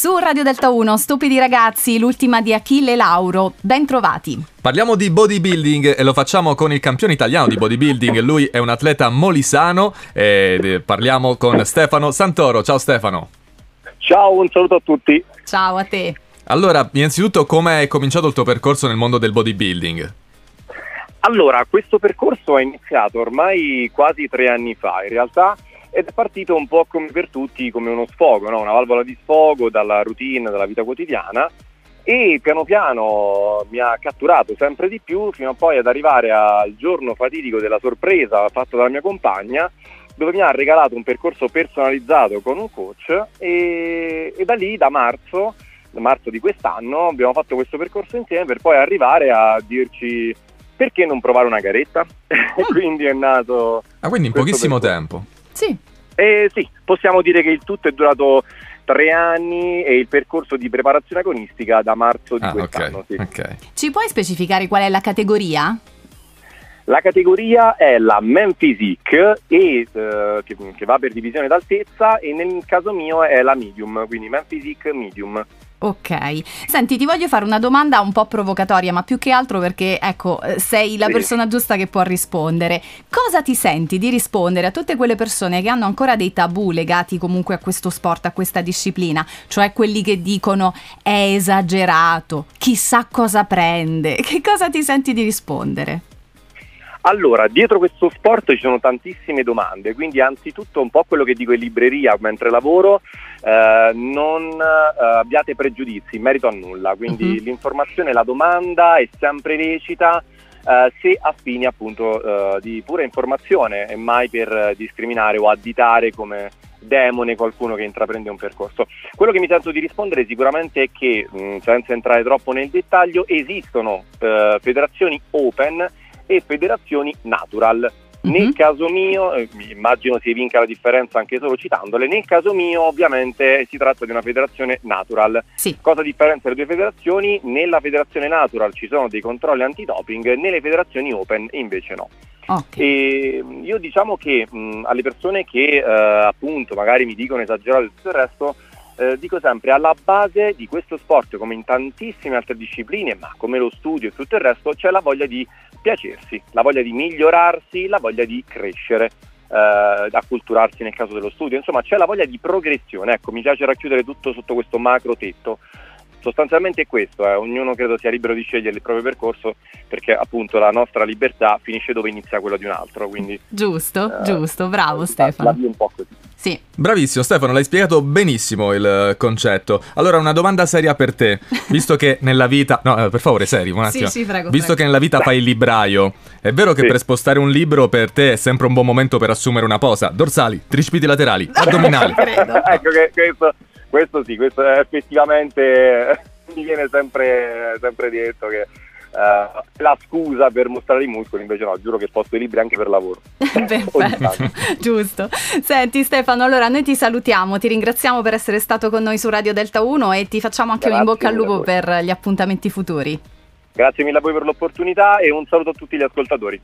Su Radio Delta 1, Stupidi ragazzi, l'ultima di Achille Lauro. Ben trovati. Parliamo di bodybuilding e lo facciamo con il campione italiano di bodybuilding. Lui è un atleta molisano e parliamo con Stefano Santoro. Ciao Stefano. Ciao, un saluto a tutti. Ciao a te. Allora, innanzitutto, come è cominciato il tuo percorso nel mondo del bodybuilding? Allora, questo percorso è iniziato ormai quasi tre anni fa. In realtà ed è partito un po' come per tutti, come uno sfogo, no? una valvola di sfogo dalla routine, dalla vita quotidiana e piano piano mi ha catturato sempre di più fino a poi ad arrivare al giorno fatidico della sorpresa fatta dalla mia compagna dove mi ha regalato un percorso personalizzato con un coach e, e da lì da marzo, da marzo di quest'anno abbiamo fatto questo percorso insieme per poi arrivare a dirci perché non provare una garetta? e quindi è nato... Ah, quindi in pochissimo percorso. tempo. Sì. Eh, sì, possiamo dire che il tutto è durato tre anni e il percorso di preparazione agonistica da marzo di ah, quest'anno. Okay, sì. okay. Ci puoi specificare qual è la categoria? La categoria è la Men Physique e, eh, che, che, va per divisione d'altezza e nel caso mio è la Medium, quindi Men Physique Medium. Ok, senti, ti voglio fare una domanda un po' provocatoria, ma più che altro perché, ecco, eh, sei la persona giusta che può rispondere. Cosa ti senti di rispondere a tutte quelle persone che hanno ancora dei tabù legati comunque a questo sport, a questa disciplina? Cioè quelli che dicono è esagerato, chissà cosa prende. Che cosa ti senti di rispondere? Allora, dietro questo sport ci sono tantissime domande, quindi anzitutto un po' quello che dico in libreria mentre lavoro, eh, non eh, abbiate pregiudizi in merito a nulla, quindi uh-huh. l'informazione, la domanda è sempre lecita eh, se a fini appunto eh, di pura informazione e mai per discriminare o additare come demone qualcuno che intraprende un percorso. Quello che mi sento di rispondere sicuramente è che, mh, senza entrare troppo nel dettaglio, esistono eh, federazioni open e federazioni natural. Mm-hmm. Nel caso mio, eh, immagino si vinca la differenza anche solo citandole, nel caso mio ovviamente si tratta di una federazione natural. Sì. Cosa differenzia le due federazioni? Nella federazione natural ci sono dei controlli antidoping, nelle federazioni open invece no. Okay. E io diciamo che mh, alle persone che eh, appunto magari mi dicono esagerato e tutto il resto, eh, dico sempre, alla base di questo sport, come in tantissime altre discipline, ma come lo studio e tutto il resto, c'è la voglia di piacersi, la voglia di migliorarsi, la voglia di crescere, eh, acculturarsi nel caso dello studio, insomma c'è la voglia di progressione, ecco mi piace racchiudere tutto sotto questo macro tetto. Sostanzialmente è questo, eh. ognuno credo sia libero di scegliere il proprio percorso perché appunto la nostra libertà finisce dove inizia quella di un altro. Quindi, giusto, eh, giusto, bravo Stefano. La, la un po' così. Sì. Bravissimo Stefano, l'hai spiegato benissimo il concetto. Allora, una domanda seria per te, visto che nella vita... No, eh, per favore, serio, un attimo. Sì, sì, prego. Visto prego. che nella vita fai il libraio, è vero che sì. per spostare un libro per te è sempre un buon momento per assumere una posa? Dorsali, tricipiti laterali, addominali. ecco che questo, questo sì, questo effettivamente mi viene sempre, sempre detto che Uh, la scusa per mostrare i muscoli, invece no, giuro che posto i libri anche per lavoro. Perfetto, giusto. Senti Stefano, allora noi ti salutiamo, ti ringraziamo per essere stato con noi su Radio Delta 1 e ti facciamo anche Grazie un in bocca al lupo per gli appuntamenti futuri. Grazie mille a voi per l'opportunità e un saluto a tutti gli ascoltatori.